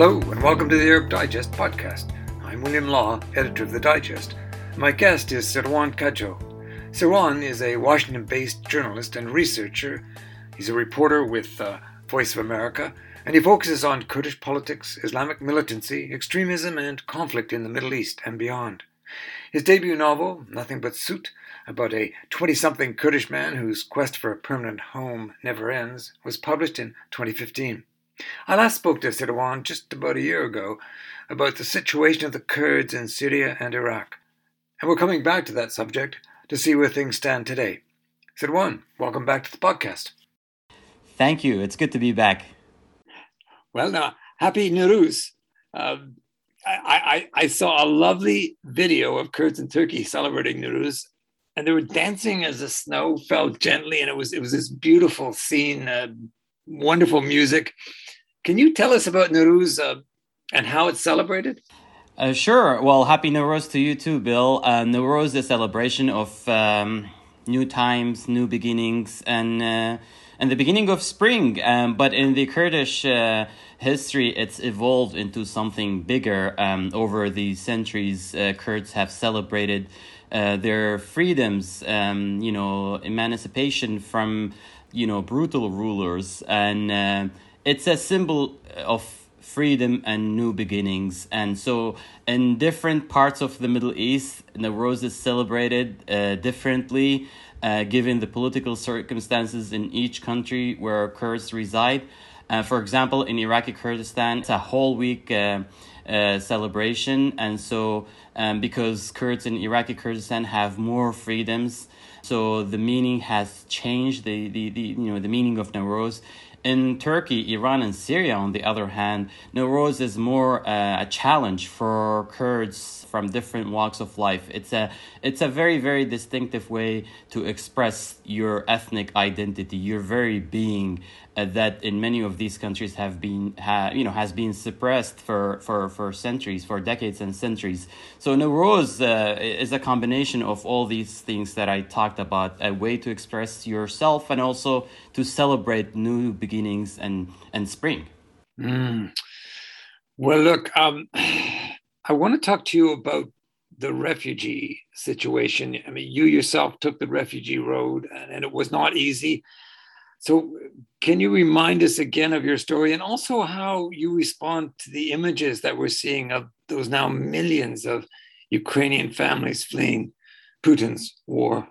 Hello, and welcome to the Arab Digest podcast. I'm William Law, editor of the Digest. My guest is Sirwan Kajo. Sirwan is a Washington based journalist and researcher. He's a reporter with uh, Voice of America, and he focuses on Kurdish politics, Islamic militancy, extremism, and conflict in the Middle East and beyond. His debut novel, Nothing But Soot, about a 20 something Kurdish man whose quest for a permanent home never ends, was published in 2015. I last spoke to Sirwan just about a year ago about the situation of the Kurds in Syria and Iraq. And we're coming back to that subject to see where things stand today. Sirwan, welcome back to the podcast. Thank you. It's good to be back. Well, now, happy Nowruz. Um, I, I, I, saw a lovely video of Kurds in Turkey celebrating Nowruz, and they were dancing as the snow fell gently, and it was it was this beautiful scene, uh, wonderful music. Can you tell us about Nowruz uh, and how it's celebrated? Uh, sure. Well, happy Nowruz to you too, Bill. Uh, Nowruz is a celebration of um, new times, new beginnings, and uh, and the beginning of spring. Um, but in the Kurdish uh, history, it's evolved into something bigger. Um, over the centuries, uh, Kurds have celebrated uh, their freedoms, um, you know, emancipation from you know brutal rulers and uh, it's a symbol of freedom and new beginnings. And so, in different parts of the Middle East, Nowruz is celebrated uh, differently, uh, given the political circumstances in each country where Kurds reside. Uh, for example, in Iraqi Kurdistan, it's a whole week uh, uh, celebration. And so, um, because Kurds in Iraqi Kurdistan have more freedoms, so the meaning has changed. The, the, the you know the meaning of Nowruz in Turkey, Iran, and Syria, on the other hand, Nowruz is more uh, a challenge for Kurds from different walks of life. It's a it's a very very distinctive way to express your ethnic identity, your very being, uh, that in many of these countries have been ha, you know has been suppressed for for for centuries, for decades and centuries. So Nowruz uh, is a combination of all these things that I talked about, a way to express yourself and also to celebrate new beginnings and and spring. Mm. Well, look. Um... I want to talk to you about the refugee situation. I mean, you yourself took the refugee road and, and, it was not easy. So, can you remind us again of your story and also how you respond to the images that we're seeing of those now millions of Ukrainian families fleeing Putin's war?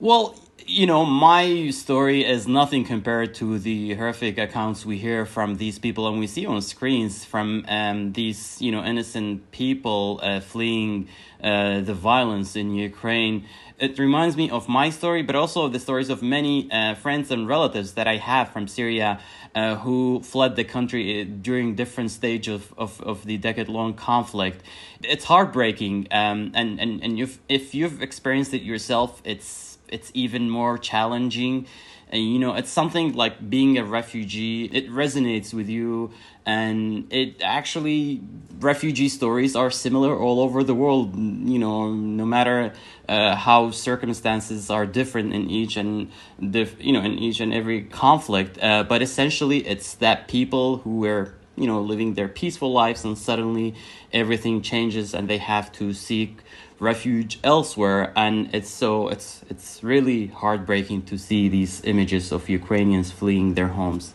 Well, you know, my story is nothing compared to the horrific accounts we hear from these people and we see on screens from um, these, you know, innocent people uh, fleeing uh, the violence in Ukraine. It reminds me of my story, but also of the stories of many uh, friends and relatives that I have from Syria uh, who fled the country uh, during different stages of, of, of the decade long conflict. It's heartbreaking, um, and, and, and if, if you've experienced it yourself, it's it's even more challenging. And you know it's something like being a refugee it resonates with you and it actually refugee stories are similar all over the world you know no matter uh, how circumstances are different in each and dif- you know in each and every conflict. Uh, but essentially it's that people who were you know living their peaceful lives and suddenly everything changes and they have to seek refuge elsewhere and it's so it's it's really heartbreaking to see these images of Ukrainians fleeing their homes.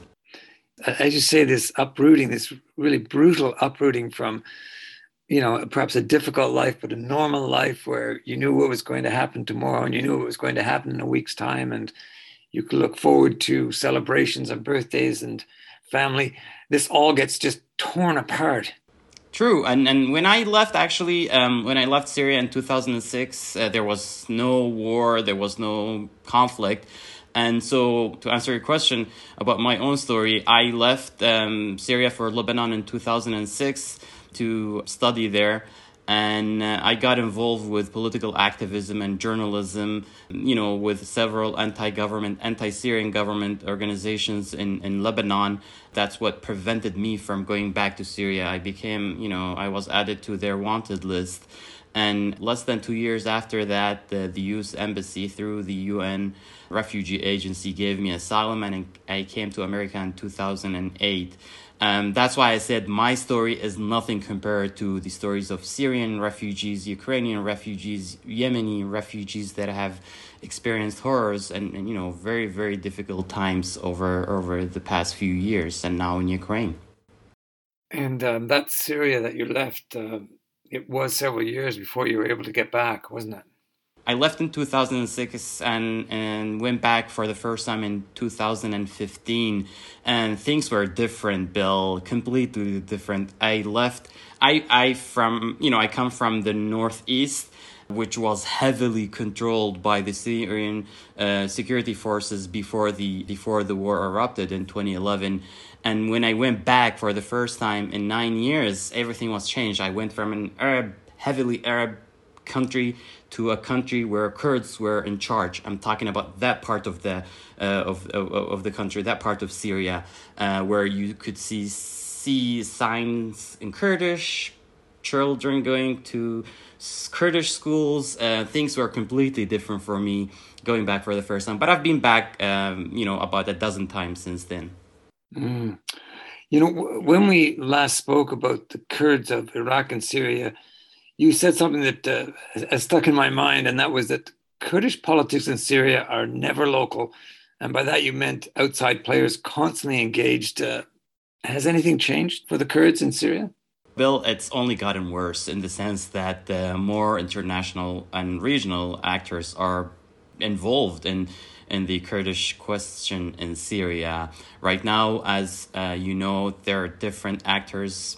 As you say this uprooting this really brutal uprooting from you know perhaps a difficult life but a normal life where you knew what was going to happen tomorrow and you knew what was going to happen in a week's time and you could look forward to celebrations and birthdays and family. This all gets just torn apart True, and and when I left, actually, um, when I left Syria in two thousand and six, uh, there was no war, there was no conflict, and so to answer your question about my own story, I left um, Syria for Lebanon in two thousand and six to study there, and uh, I got involved with political activism and journalism, you know, with several anti-government, anti-Syrian government organizations in, in Lebanon that's what prevented me from going back to Syria. I became, you know, I was added to their wanted list. And less than two years after that, the, the U.S. Embassy, through the UN Refugee Agency, gave me asylum, and I came to America in 2008. Um, that's why I said my story is nothing compared to the stories of Syrian refugees, Ukrainian refugees, Yemeni refugees that have experienced horrors and, and you know very very difficult times over over the past few years, and now in Ukraine. And um, that Syria that you left, uh, it was several years before you were able to get back, wasn't it? I left in 2006 and, and went back for the first time in 2015 and things were different, Bill, completely different. I left, I, I from, you know, I come from the Northeast, which was heavily controlled by the Syrian uh, security forces before the, before the war erupted in 2011. And when I went back for the first time in nine years, everything was changed. I went from an Arab, heavily Arab country to a country where Kurds were in charge. I'm talking about that part of the uh, of, of, of the country, that part of Syria, uh, where you could see see signs in Kurdish, children going to Kurdish schools. Uh, things were completely different for me going back for the first time. But I've been back, um, you know, about a dozen times since then. Mm. You know, when we last spoke about the Kurds of Iraq and Syria, you said something that uh, has stuck in my mind, and that was that Kurdish politics in Syria are never local. And by that, you meant outside players constantly engaged. Uh, has anything changed for the Kurds in Syria? Bill, it's only gotten worse in the sense that uh, more international and regional actors are involved in in the Kurdish question in Syria. Right now, as uh, you know, there are different actors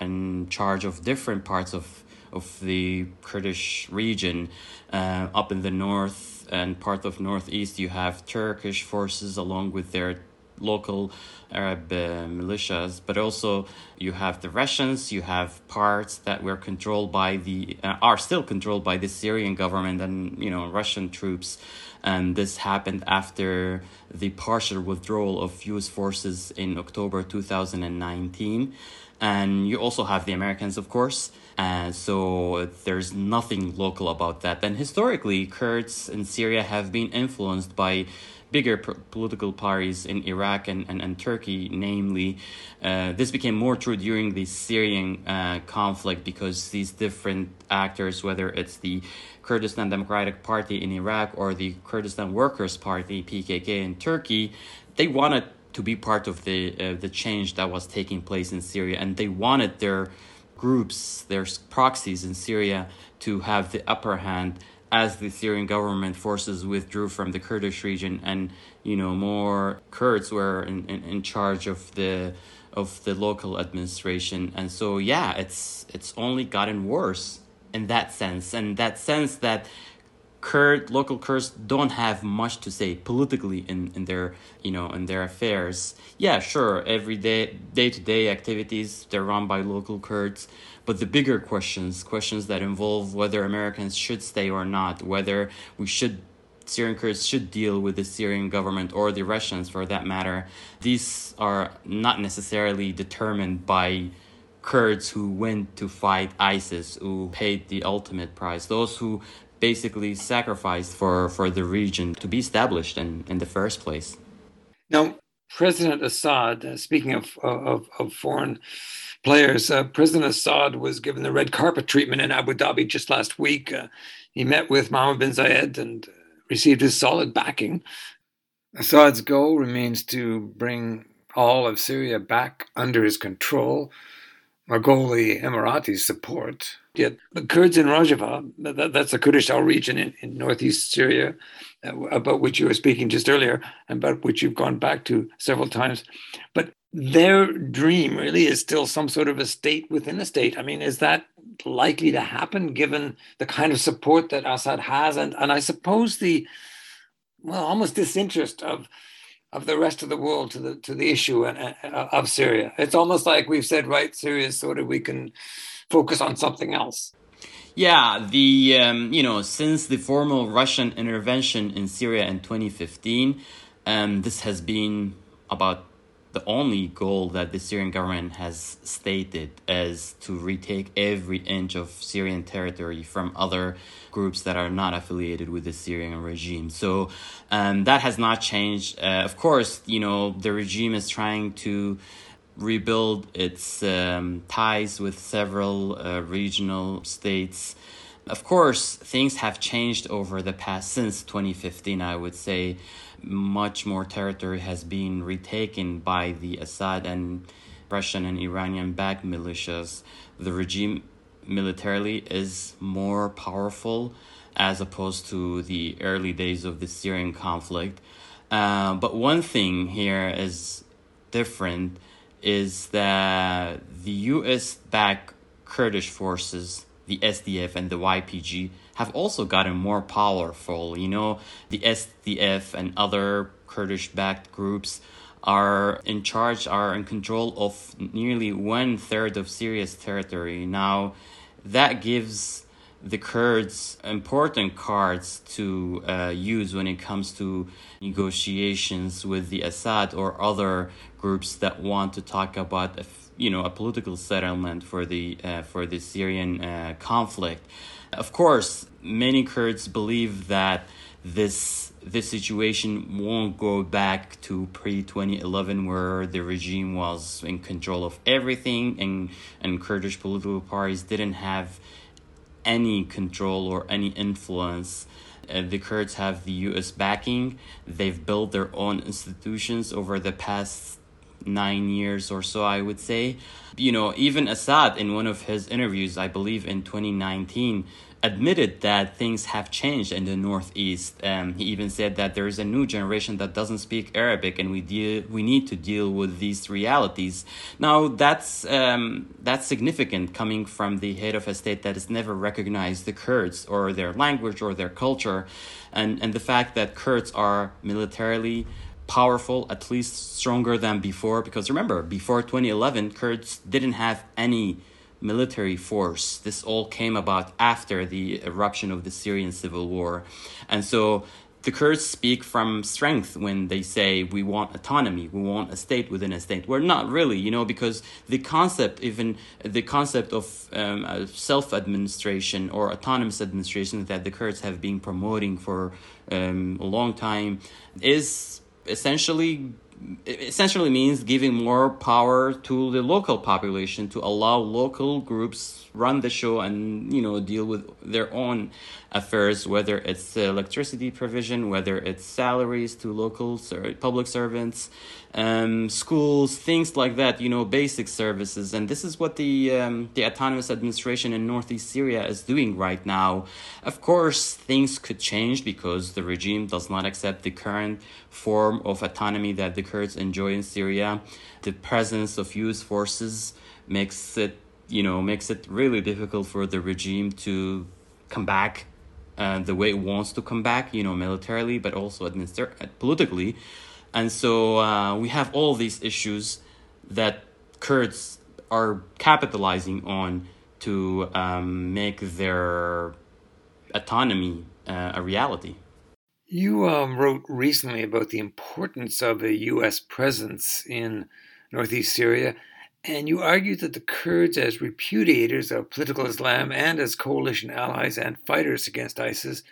in charge of different parts of of the Kurdish region. Uh, up in the north and part of northeast, you have Turkish forces along with their local Arab uh, militias, but also you have the Russians, you have parts that were controlled by the uh, are still controlled by the Syrian government and you know Russian troops, and this happened after the partial withdrawal of U.S. forces in October two thousand and nineteen, and you also have the Americans, of course. Uh, so there's nothing local about that. And historically, Kurds in Syria have been influenced by bigger political parties in Iraq and, and, and Turkey, namely. Uh, this became more true during the Syrian uh, conflict because these different actors, whether it's the Kurdistan Democratic Party in Iraq or the Kurdistan Workers' Party, PKK, in Turkey, they wanted to be part of the, uh, the change that was taking place in Syria and they wanted their groups, their proxies in Syria, to have the upper hand as the Syrian government forces withdrew from the Kurdish region and you know more Kurds were in, in, in charge of the of the local administration. And so yeah it's it's only gotten worse in that sense. And that sense that Kurd local Kurds don't have much to say politically in, in their you know in their affairs. Yeah, sure, every day day to day activities they're run by local Kurds, but the bigger questions, questions that involve whether Americans should stay or not, whether we should Syrian Kurds should deal with the Syrian government or the Russians for that matter, these are not necessarily determined by Kurds who went to fight ISIS, who paid the ultimate price, those who basically sacrificed for, for the region to be established in, in the first place. Now, President Assad, uh, speaking of, of, of, foreign players, uh, President Assad was given the red carpet treatment in Abu Dhabi just last week. Uh, he met with Mohammed bin Zayed and received his solid backing. Assad's goal remains to bring all of Syria back under his control Margoli Emirati support. Yet the Kurds in Rojava, that, that's the Kurdistan region in, in northeast Syria, uh, about which you were speaking just earlier, and about which you've gone back to several times. But their dream really is still some sort of a state within a state. I mean, is that likely to happen given the kind of support that Assad has? And, and I suppose the, well, almost disinterest of of the rest of the world to the to the issue uh, uh, of Syria. It's almost like we've said, right, Syria is sort of we can focus on something else. Yeah, the um, you know since the formal Russian intervention in Syria in 2015, um, this has been about the only goal that the Syrian government has stated is to retake every inch of Syrian territory from other groups that are not affiliated with the Syrian regime. So um, that has not changed. Uh, of course, you know, the regime is trying to rebuild its um, ties with several uh, regional states. Of course, things have changed over the past since 2015, I would say much more territory has been retaken by the Assad and Russian and Iranian backed militias. The regime militarily is more powerful as opposed to the early days of the Syrian conflict. Uh, but one thing here is different is that the US backed Kurdish forces, the SDF and the YPG, have also gotten more powerful. You know, the SDF and other Kurdish backed groups are in charge, are in control of nearly one third of Syria's territory. Now, that gives the Kurds important cards to uh, use when it comes to negotiations with the Assad or other groups that want to talk about a, you know a political settlement for the uh, for the Syrian uh, conflict. Of course, many Kurds believe that this this situation won't go back to pre 2011 where the regime was in control of everything and and Kurdish political parties didn't have any control or any influence uh, the Kurds have the US backing they've built their own institutions over the past 9 years or so I would say you know, even Assad in one of his interviews, I believe in 2019, admitted that things have changed in the northeast. Um, he even said that there is a new generation that doesn't speak Arabic, and we deal we need to deal with these realities. Now that's um, that's significant coming from the head of a state that has never recognized the Kurds or their language or their culture, and and the fact that Kurds are militarily powerful, at least stronger than before. Because remember, before 2011, Kurds didn't have any military force. This all came about after the eruption of the Syrian civil war. And so the Kurds speak from strength when they say we want autonomy, we want a state within a state. We're not really, you know, because the concept, even the concept of um, self administration or autonomous administration that the Kurds have been promoting for um, a long time, is essentially essentially means giving more power to the local population to allow local groups run the show and you know deal with their own affairs whether it's electricity provision whether it's salaries to local ser- public servants um, schools things like that you know basic services. And this is what the um, the autonomous administration in northeast syria is doing right now. Of course things could change because the regime does not accept the current form of autonomy that the kurds enjoy in syria. The presence of us forces makes it you know makes it really difficult for the regime to come back uh, the way it wants to come back you know militarily but also administer uh, politically and so uh, we have all these issues that kurds are capitalizing on to um, make their autonomy uh, a reality you um, wrote recently about the importance of a U.S. presence in northeast Syria and you argue that the Kurds, as repudiators of political Islam and as coalition allies and fighters against ISIS,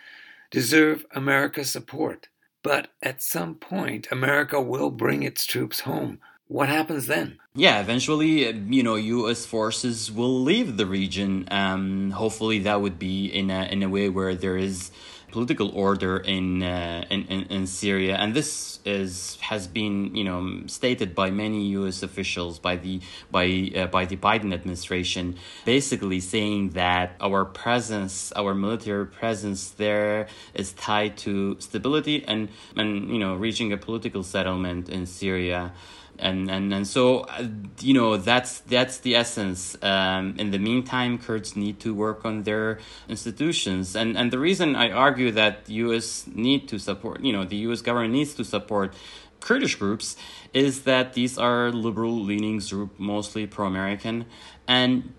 deserve America's support. But at some point, America will bring its troops home. What happens then? Yeah, eventually, uh, you know, U.S. forces will leave the region. Um, hopefully, that would be in a in a way where there is political order in, uh, in, in in Syria, and this is has been you know stated by many U.S. officials by the by uh, by the Biden administration, basically saying that our presence, our military presence there, is tied to stability and and you know reaching a political settlement in Syria and and and so uh, you know that's that's the essence. Um, in the meantime kurds need to work on their institutions. And and the reason i argue that us need to support you know the us government needs to support kurdish groups is that these are liberal leaning group mostly pro-american. And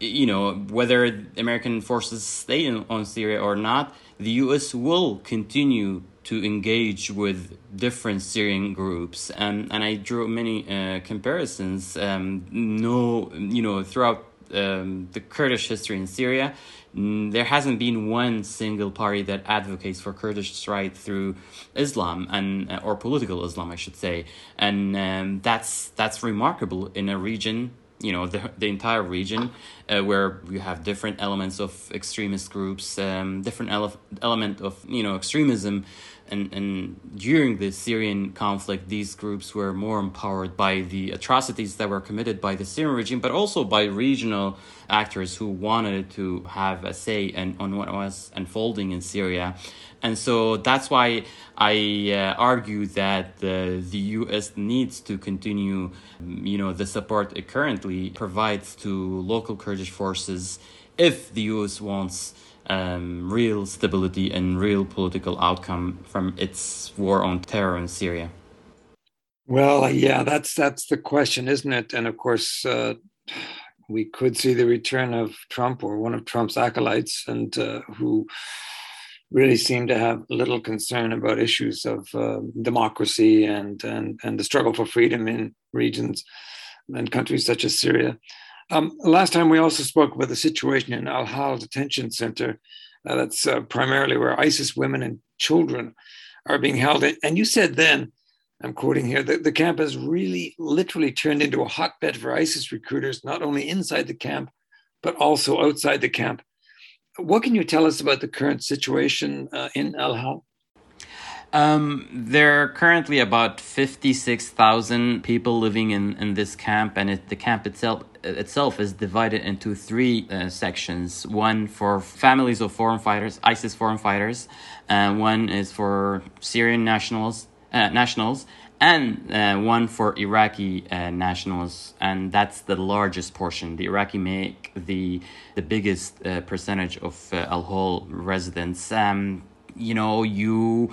you know whether american forces stay in, on syria or not the us will continue to engage with different Syrian groups, and and I drew many uh, comparisons. Um, no, you know, throughout um, the Kurdish history in Syria, there hasn't been one single party that advocates for Kurdish right through Islam and uh, or political Islam, I should say, and um, that's that's remarkable in a region you know the, the entire region uh, where you have different elements of extremist groups um, different ele- element of you know extremism and, and during the Syrian conflict, these groups were more empowered by the atrocities that were committed by the Syrian regime, but also by regional actors who wanted to have a say in, on what was unfolding in Syria. And so that's why I uh, argue that the, the U.S. needs to continue, you know, the support it currently provides to local Kurdish forces if the U.S. wants um, real stability and real political outcome from its war on terror in Syria? Well, yeah, that's that's the question, isn't it? And of course, uh, we could see the return of Trump or one of Trump's acolytes, and uh, who really seem to have little concern about issues of uh, democracy and, and and the struggle for freedom in regions and countries such as Syria. Um, last time we also spoke about the situation in Al Hol detention center. Uh, that's uh, primarily where ISIS women and children are being held. And you said then, I'm quoting here, that the camp has really literally turned into a hotbed for ISIS recruiters, not only inside the camp, but also outside the camp. What can you tell us about the current situation uh, in Al Hol? Um, there are currently about 56,000 people living in, in this camp, and it, the camp itself itself is divided into three uh, sections one for families of foreign fighters, ISIS foreign fighters, and one is for Syrian nationals, uh, nationals and uh, one for Iraqi uh, nationals, and that's the largest portion. The Iraqi make the the biggest uh, percentage of uh, Al Hol residents. Um, you know, you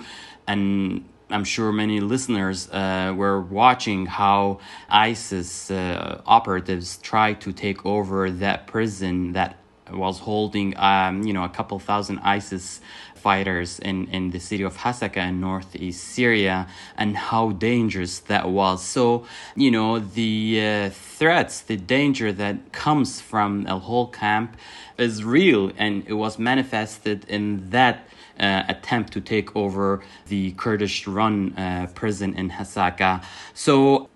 and I'm sure many listeners uh, were watching how ISIS uh, operatives tried to take over that prison that was holding, um, you know, a couple thousand ISIS fighters in, in the city of Hasaka in northeast Syria and how dangerous that was. So, you know, the uh, threats, the danger that comes from Al Hol camp is real and it was manifested in that uh, attempt to take over the Kurdish run uh, prison in Hasaka. So,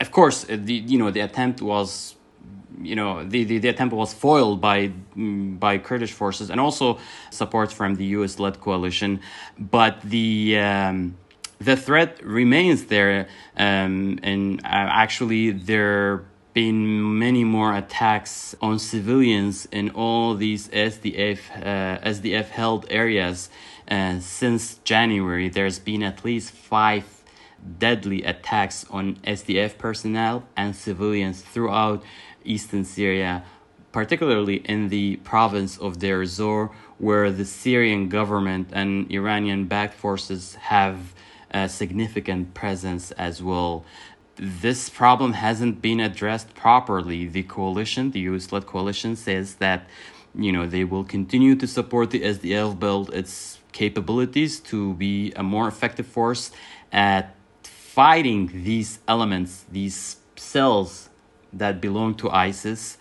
of course, the you know the attempt was you know the, the, the attempt was foiled by mm, by Kurdish forces and also support from the U.S. led coalition, but the um, the threat remains there, um, and uh, actually there been many more attacks on civilians in all these SDF uh, SDF held areas uh, since January. There's been at least five deadly attacks on SDF personnel and civilians throughout eastern Syria, particularly in the province of Deir Zor, where the Syrian government and Iranian backed forces have a significant presence as well. This problem hasn't been addressed properly. The coalition, the US led coalition, says that you know they will continue to support the SDF build its capabilities to be a more effective force at fighting these elements, these cells that belong to ISIS.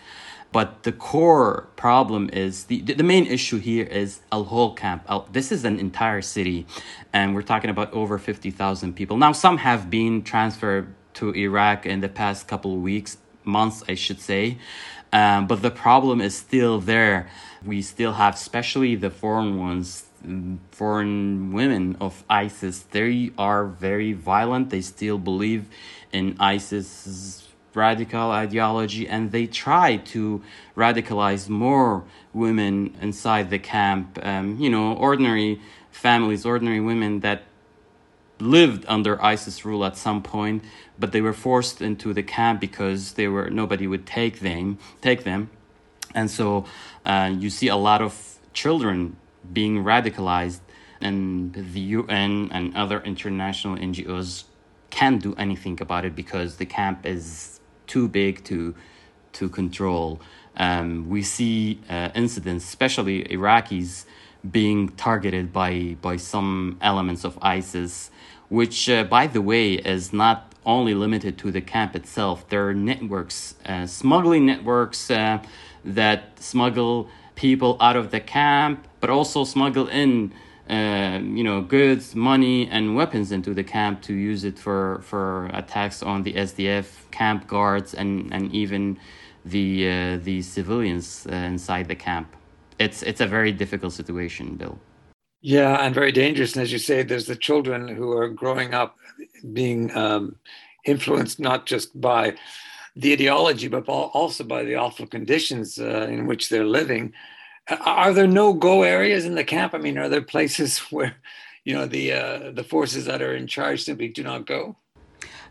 But the core problem is the, the main issue here is Al Hol camp. This is an entire city, and we're talking about over 50,000 people. Now, some have been transferred to Iraq in the past couple weeks, months, I should say. Um, but the problem is still there. We still have, especially the foreign ones, foreign women of ISIS. They are very violent. They still believe in ISIS radical ideology and they try to radicalize more women inside the camp um, you know ordinary families ordinary women that lived under isis rule at some point but they were forced into the camp because they were nobody would take them take them and so uh, you see a lot of children being radicalized and the UN and other international NGOs can't do anything about it because the camp is too big to to control. Um, we see uh, incidents, especially Iraqis being targeted by by some elements of ISIS, which, uh, by the way, is not only limited to the camp itself. There are networks, uh, smuggling networks uh, that smuggle people out of the camp, but also smuggle in. Uh, you know, goods, money, and weapons into the camp to use it for, for attacks on the SDF camp guards and, and even the uh, the civilians uh, inside the camp. It's it's a very difficult situation, Bill. Yeah, and very dangerous. And as you say, there's the children who are growing up being um, influenced not just by the ideology, but also by the awful conditions uh, in which they're living. Are there no go areas in the camp? I mean, are there places where, you know, the uh, the forces that are in charge simply do not go?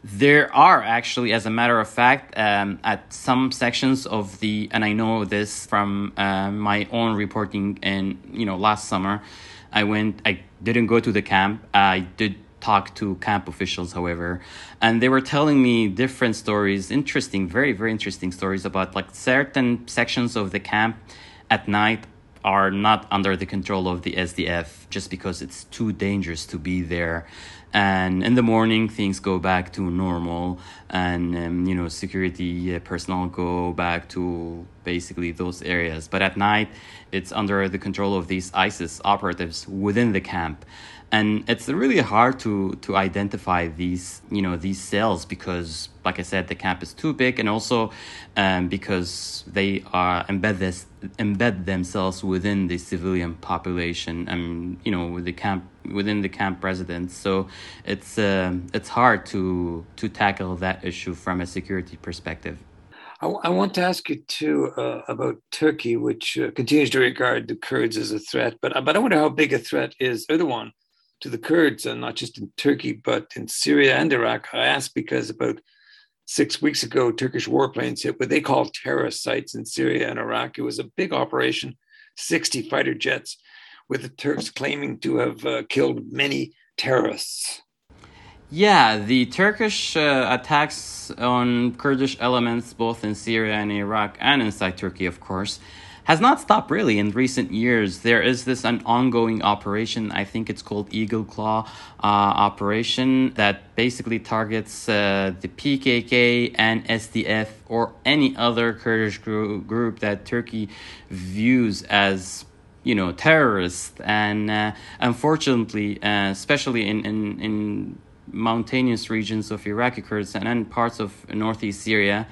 There are actually, as a matter of fact, um, at some sections of the, and I know this from uh, my own reporting in, you know, last summer, I went, I didn't go to the camp. I did talk to camp officials, however, and they were telling me different stories, interesting, very, very interesting stories about like certain sections of the camp at night are not under the control of the SDF just because it's too dangerous to be there. And in the morning things go back to normal. And um, you know security uh, personnel go back to basically those areas. But at night it's under the control of these isis operatives within the camp. And it's really hard to to identify these you know these cells because like i said the camp is too big. And also um, because they are embed this embed themselves within the civilian population and you know with the camp within the camp residents so it's uh, it's hard to to tackle that issue from a security perspective I, I want to ask you too uh, about Turkey, which uh, continues to regard the Kurds as a threat. But but I wonder how big a threat is Erdogan to the Kurds, and not just in Turkey, but in Syria and Iraq. I ask because about six weeks ago, Turkish warplanes hit what they call terrorist sites in Syria and Iraq. It was a big operation, 60 fighter jets, with the Turks claiming to have uh, killed many terrorists. Yeah, the Turkish uh, attacks on Kurdish elements both in Syria and Iraq and inside Turkey, of course, has not stopped really in recent years. There is this an ongoing operation. I think it's called Eagle Claw uh, operation that basically targets uh, the PKK and SDF or any other Kurdish group, group that Turkey views as you know terrorists and uh, unfortunately uh, especially in, in, in mountainous regions of Iraqi Kurdistan and parts of northeast Syria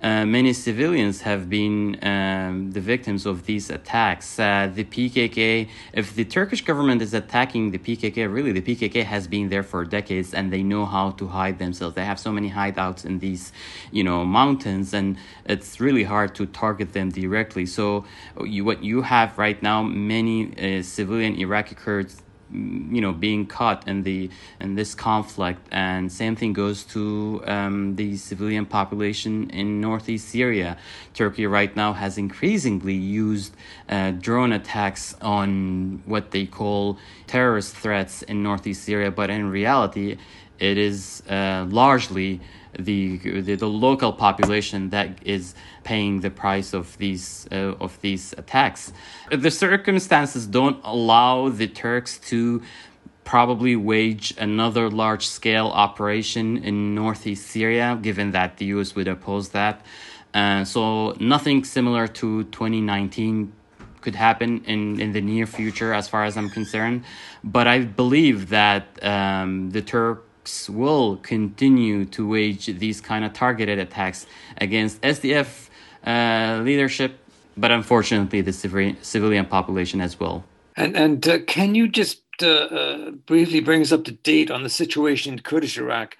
uh, many civilians have been um, the victims of these attacks. Uh, the PKK, if the Turkish government is attacking the PKK, really the PKK has been there for decades and they know how to hide themselves. They have so many hideouts in these, you know, mountains, and it's really hard to target them directly. So, you, what you have right now, many uh, civilian Iraqi Kurds you know being caught in the in this conflict. And same thing goes to um, the civilian population in northeast syria. Turkey right now has increasingly used uh, drone attacks on what they call terrorist threats in northeast syria. But in reality it is uh, largely the, the, the local population that is paying the price of these uh, of these attacks. The circumstances don't allow the Turks to probably wage another large scale operation in northeast Syria, given that the US would oppose that. Uh, so nothing similar to 2019 could happen in, in the near future, as far as I'm concerned. But I believe that um, the Turk will continue to wage these kind of targeted attacks against SDF uh, leadership, but unfortunately the civilian population as well. And and uh, can you just uh, uh, briefly bring us up to date on the situation in Kurdish Iraq?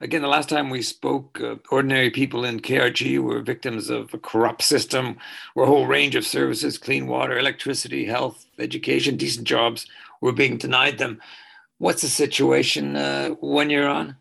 Again, the last time we spoke, uh, ordinary people in KRG were victims of a corrupt system where a whole range of services, clean water, electricity, health, education, decent jobs were being denied them. What's the situation uh, when you're on?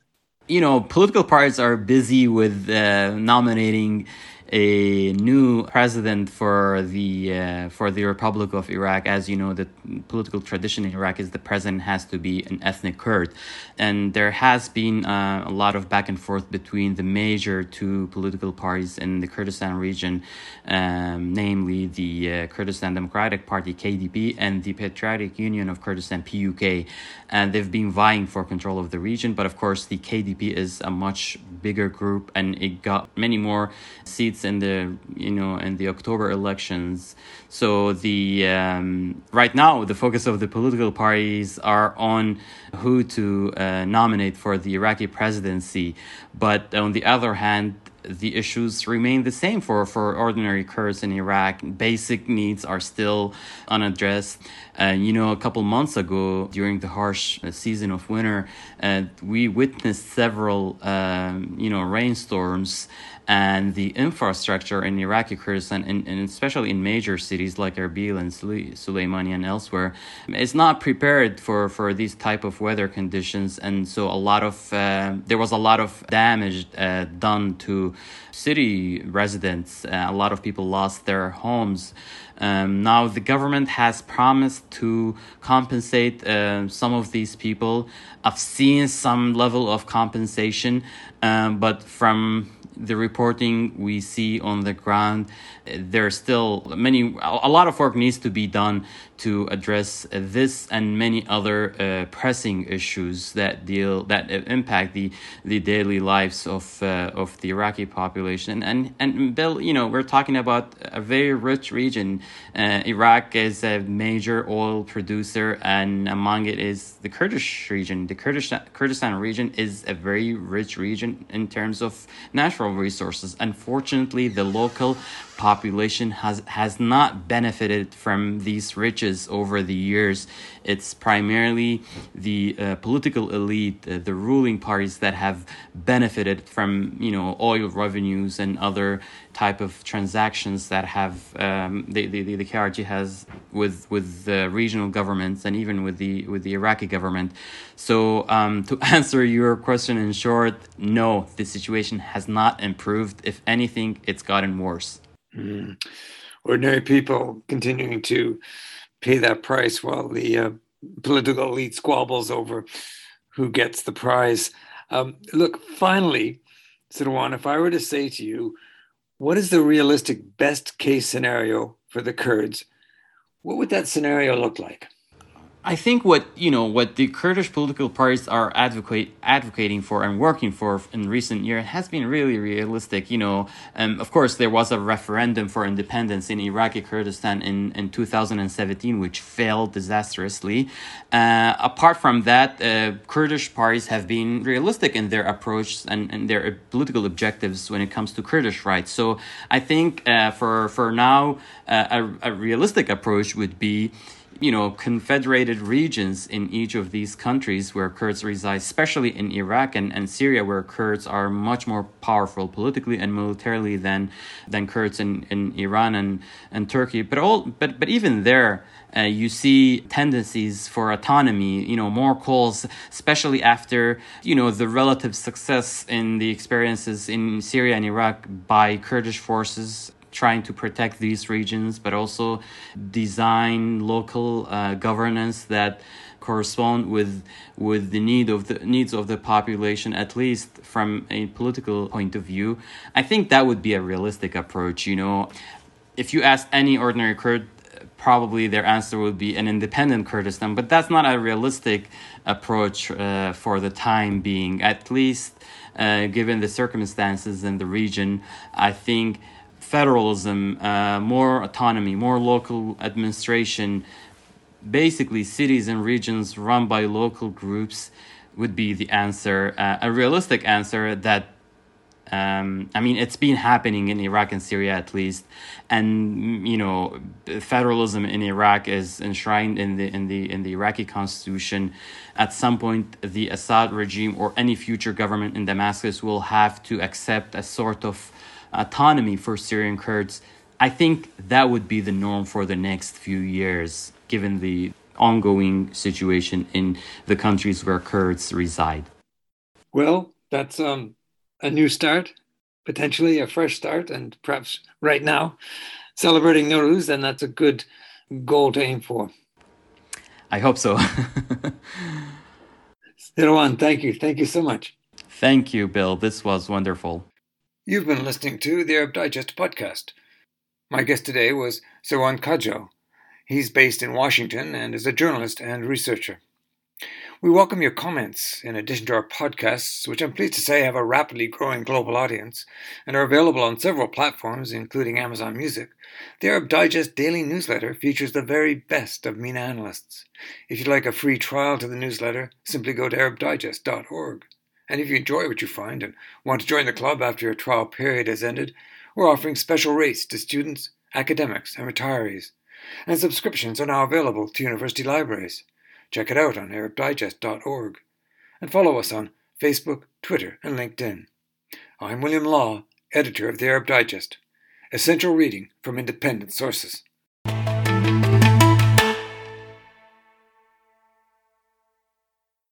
You know, political parties are busy with uh, nominating a new president for the uh, for the Republic of Iraq. As you know, the political tradition in Iraq is the president has to be an ethnic Kurd, and there has been uh, a lot of back and forth between the major two political parties in the Kurdistan region, um, namely the uh, Kurdistan Democratic Party (KDP) and the Patriotic Union of Kurdistan (PUK), and they've been vying for control of the region. But of course, the KDP is a much bigger group, and it got many more seats in the you know in the October elections. So the um, right now the focus of the political parties are on who to uh, nominate for the Iraqi presidency, but on the other hand, the issues remain the same for, for ordinary Kurds in Iraq. Basic needs are still unaddressed. Uh, you know, a couple months ago, during the harsh uh, season of winter, uh, we witnessed several, um, you know, rainstorms and the infrastructure in Iraqi Kurdistan, and, and especially in major cities like Erbil and Suleimani and elsewhere, is not prepared for, for these type of weather conditions, and so a lot of uh, there was a lot of damage uh, done to city residents. Uh, a lot of people lost their homes. Um, now the government has promised to compensate uh, some of these people. I've seen some level of compensation, um, but from the reporting we see on the ground, there's still many, a lot of work needs to be done to address this and many other uh, pressing issues that deal that impact the the daily lives of uh, of the Iraqi population. And and Bill, you know, we're talking about a very rich region. Uh, Iraq is a major oil producer, and among it is the Kurdish region. The Kurdish Kurdistan region is a very rich region in terms of natural resources. Unfortunately, the local population has has not benefited from these riches over the years. It's primarily the uh, political elite, uh, the ruling parties that have benefited from you know oil revenues and other type of transactions that have um, the, the, the KRG has with with the regional governments and even with the with the Iraqi government. So um, to answer your question in short, no, the situation has not improved. If anything, it's gotten worse. Mm. Ordinary people continuing to pay that price while the uh, political elite squabbles over who gets the prize. Um, look, finally, Sirwan, if I were to say to you, what is the realistic best case scenario for the Kurds? What would that scenario look like? I think what you know what the Kurdish political parties are advocate advocating for and working for in recent years has been really realistic. You know, um, of course there was a referendum for independence in Iraqi Kurdistan in in 2017, which failed disastrously. Uh, apart from that, uh, Kurdish parties have been realistic in their approach and, and their political objectives when it comes to Kurdish rights. So I think uh, for for now, uh, a, a realistic approach would be you know, confederated regions in each of these countries where Kurds reside, especially in Iraq and, and Syria, where Kurds are much more powerful politically and militarily than than Kurds in, in Iran and, and Turkey. But all but but even there, uh, you see tendencies for autonomy, you know, more calls, especially after, you know, the relative success in the experiences in Syria and Iraq by Kurdish forces trying to protect these regions, but also design local uh, governance that correspond with with the need of the needs of the population at least from a political point of view. I think that would be a realistic approach you know. If you ask any ordinary kurd probably their answer would be an independent kurdistan but that's not a realistic approach uh, for the time being. At least uh, given the circumstances in the region i think federalism, uh, more autonomy, more local administration, basically cities and regions run by local groups would be the answer, uh, a realistic answer that um, I mean, it's been happening in Iraq and Syria at least, and you know, federalism in Iraq is enshrined in the in the in the Iraqi constitution. At some point, the Assad regime or any future government in Damascus will have to accept a sort of autonomy for Syrian Kurds, I think that would be the norm for the next few years, given the ongoing situation in the countries where Kurds reside. Well, that's um, a new start, potentially a fresh start, and perhaps right now celebrating Nowruz, then that's a good goal to aim for. I hope so. Sirwan, thank you. Thank you so much. Thank you, Bill. This was wonderful. You've been listening to the Arab Digest podcast. My guest today was Sirwan Kajo. He's based in Washington and is a journalist and researcher. We welcome your comments in addition to our podcasts, which I'm pleased to say have a rapidly growing global audience and are available on several platforms, including Amazon Music. The Arab Digest daily newsletter features the very best of MENA analysts. If you'd like a free trial to the newsletter, simply go to arabdigest.org. And if you enjoy what you find and want to join the club after your trial period has ended, we're offering special rates to students, academics, and retirees. And subscriptions are now available to university libraries. Check it out on ArabDigest.org and follow us on Facebook, Twitter, and LinkedIn. I'm William Law, editor of the Arab Digest, essential reading from independent sources.